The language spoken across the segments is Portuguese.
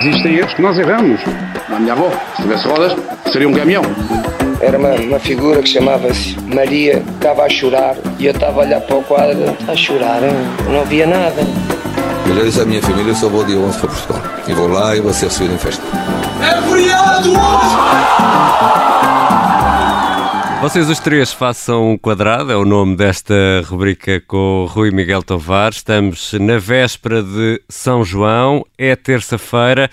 Existem erros que nós erramos. A minha avó, se tivesse rodas, seria um caminhão. Era uma, uma figura que chamava-se Maria, estava a chorar e eu estava a olhar para o quadro, a chorar, hein? Não via nada. Eu já disse à minha família, eu só vou dia 11 para Portugal. E vou lá e vou ser recebido em festa. É feriado hoje! Vocês os três façam um quadrado, é o nome desta rubrica com o Rui Miguel Tovar. Estamos na véspera de São João, é terça-feira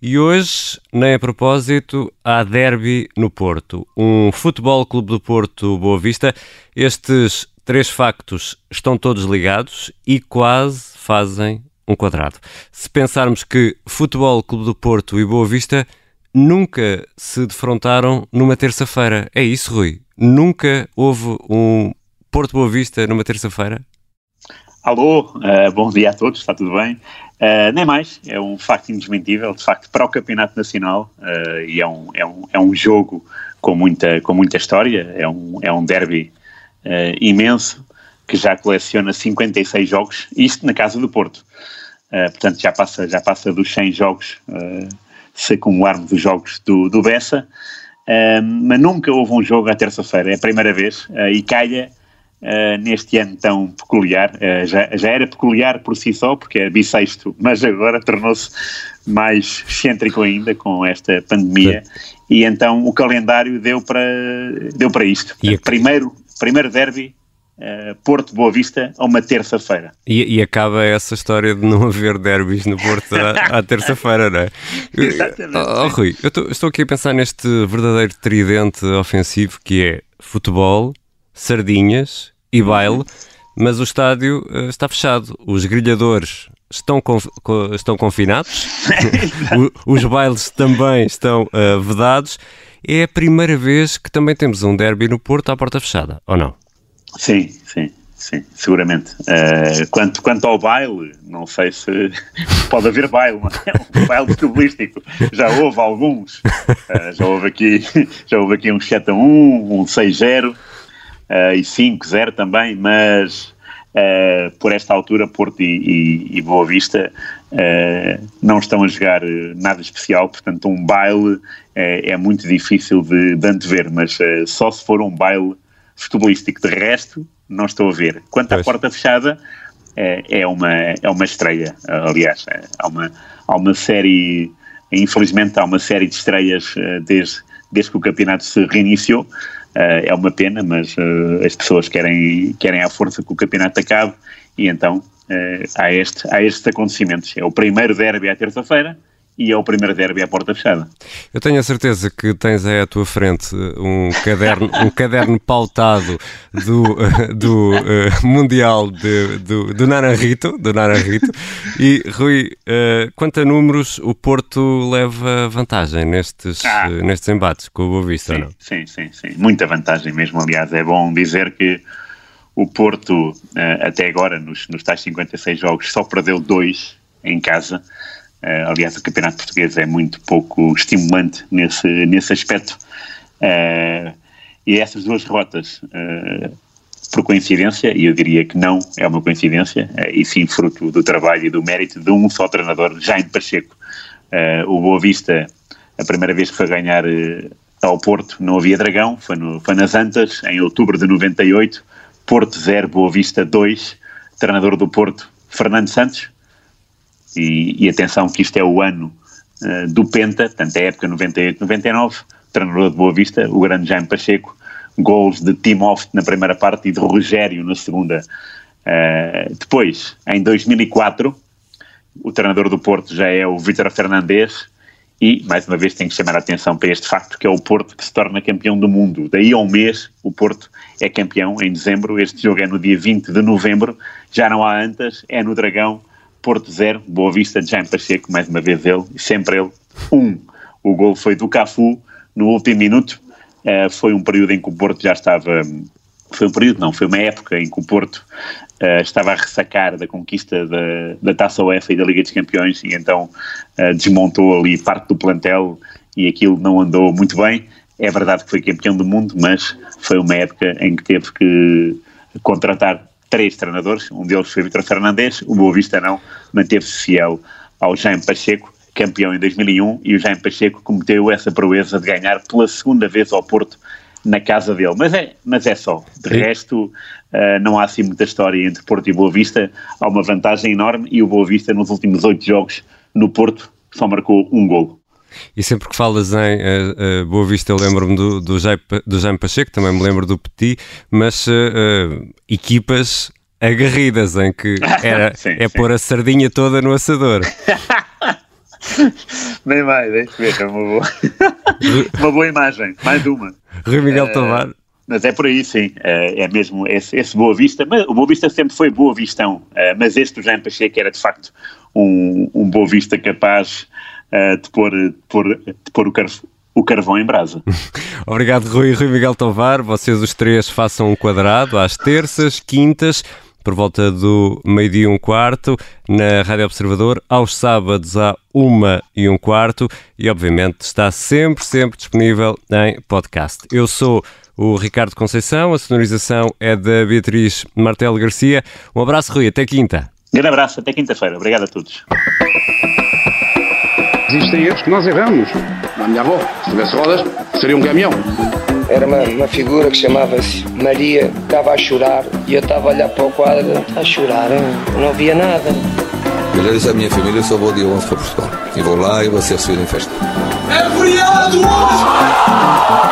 e hoje, nem a propósito, há derby no Porto. Um Futebol Clube do Porto Boa Vista. Estes três factos estão todos ligados e quase fazem um quadrado. Se pensarmos que Futebol Clube do Porto e Boa Vista nunca se defrontaram numa terça-feira. É isso, Rui? Nunca houve um Porto Boa Vista numa terça-feira? Alô, uh, bom dia a todos, está tudo bem? Uh, nem mais, é um facto indesmentível, de facto, para o Campeonato Nacional uh, e é um, é, um, é um jogo com muita, com muita história, é um, é um derby imenso que já coleciona 56 jogos, isto na Casa do Porto. portanto, já passa, já passa dos 100 jogos se acumularmos os jogos do, do Bessa. Uh, mas nunca houve um jogo à terça-feira, é a primeira vez, uh, e calha uh, neste ano tão peculiar. Ah, já, já era peculiar por si só, porque é bissexto, mas agora tornou-se mais excêntrico ainda com esta pandemia, e então o calendário deu para, deu para isto. Primeiro, primeiro derby Uh, Porto Boa Vista a uma terça-feira. E, e, acaba essa história de não haver derbys no Porto à, à terça-feira, não é? Exatamente. Oh, oh Rui, eu tô, estou aqui a pensar neste verdadeiro tridente ofensivo que é futebol, sardinhas e baile, mas o estádio uh, está fechado. Os grilhadores estão, conf, estão confinados, os bailes também estão uh, vedados. É a primeira vez que também temos um derby no Porto à porta fechada, ou não? Sim, sim, sim, seguramente. Uh, quanto, quanto ao baile, não sei se pode haver baile, é? Um baile futebolístico. Já houve alguns. Uh, já houve aqui, já houve aqui um 7 a 1, um 6 0 uh, e 5 0 também, mas por esta altura Porto e, e, e Boa Vista não estão a jogar nada especial, portanto um baile é muito difícil de, de antever, mas só se for um baile futebolístico. De resto, não estou a ver. Quanto pois. à porta fechada, é, é, uma, é uma estreia. Aliás, é, há, uma, há uma série, infelizmente, há uma série de estreias eh, desde, desde que o campeonato se reiniciou. Uh, é uma pena, mas uh, as pessoas querem, querem à força que o campeonato acabe e então há, este, há estes acontecimentos. É o primeiro derby à terça-feira, e é o primeiro derby à porta fechada. Eu tenho a certeza que tens aí à tua frente um caderno, um caderno pautado do, do uh, Mundial de, do, do Naranjito, do Naranjito. E, Rui, uh, quanto a números, o Porto leva vantagem nestes, ah, uh, nestes embates com o Boa Vista, sim, não? Sim, sim, sim. Muita vantagem mesmo, aliás. É bom dizer que o Porto, até agora, nos, nos tais 56 jogos, só perdeu dois em casa. Uh, aliás, o campeonato português é muito pouco estimulante nesse, nesse aspecto. Uh, e essas duas derrotas, uh, por coincidência, e eu diria que não é uma coincidência, e sim fruto do trabalho e do mérito de um só treinador, Jaime Pacheco. o Boa Vista, a primeira vez que foi ganhar ao Porto, não havia Dragão, foi, no, foi nas Antas, em outubro de 98, Porto 0, Boa Vista 2, treinador do Porto, Fernando Santos, e, e atenção que isto é o ano uh, do Penta, portanto é a época 98-99, treinador de Boa Vista, o grande Jaime Pacheco, gols de Tim Oft na primeira parte e de Rogério na segunda. Uh, depois, em 2004, o treinador do Porto já é o Vítor Fernandes e, mais uma vez, tenho que chamar a atenção para este facto, que é o Porto que se torna campeão do mundo. Daí a um mês, o Porto é campeão, em dezembro, este jogo é no dia 20 de novembro, já não há antas, é no Dragão, Porto 0, Boa Vista de Jaime Pacheco, mais uma vez ele, sempre ele, 1. Um. O gol foi do Cafu no último minuto. Uh, foi um período em que o Porto já estava. Foi um período, não, foi uma época em que o Porto uh, estava a ressacar da conquista da, da Taça UEFA e da Liga dos Campeões e então uh, desmontou ali parte do plantel e aquilo não andou muito bem. É verdade que foi campeão do mundo, mas foi uma época em que teve que contratar três treinadores, um deles foi Vitor Fernandes, o Boa Vista não, manteve-se fiel ao Jaime Pacheco, campeão em 2001, e o Jaime Pacheco cometeu essa proeza de ganhar pela segunda vez ao Porto na casa dele. Mas é, mas é só. De Sim. resto, uh, não há assim muita história entre Porto e Boa Vista. Há uma vantagem enorme e o Boa Vista, nos últimos oito jogos no Porto, só marcou um gol. E sempre que falas em uh, uh, Boa Vista, eu lembro-me do, do, do Jaime Pacheco, também me lembro do Petit, mas equipas agarridas em que era, sim, é sim. pôr a sardinha toda no assador. Nem mais, ver, é uma boa, uma boa imagem, mais uma. Rui Miguel uh, Tovar. Mas é por aí, sim, uh, é mesmo esse, esse, Boa Vista, mas o Boa Vista sempre foi Boa Vistão, uh, mas este do Jaime Pacheco era de facto um, um Boa Vista capaz de pôr, de pôr, de pôr o, carvão, o carvão em brasa. Obrigado, Rui. Rui Miguel Tovar. Vocês os três façam um quadrado às terças, quintas, por volta do meio-dia e um quarto, na Rádio Observador, aos sábados à uma e um quarto e, obviamente, está sempre, sempre disponível em podcast. Eu sou o Ricardo Conceição, a sonorização é da Beatriz Martelo Garcia. Um abraço, Rui, até quinta. Grande abraço, até quinta-feira. Obrigado a todos. Existem erros que nós erramos. A minha avó, se tivesse rodas, seria um caminhão. Era uma, uma figura que chamava-se Maria, estava a chorar e eu estava a olhar para o quadro, a chorar, não havia nada. Eu já disse à minha família, eu só vou dia 11 para Portugal. E vou lá e vou ser recebido em festa. É feriado hoje!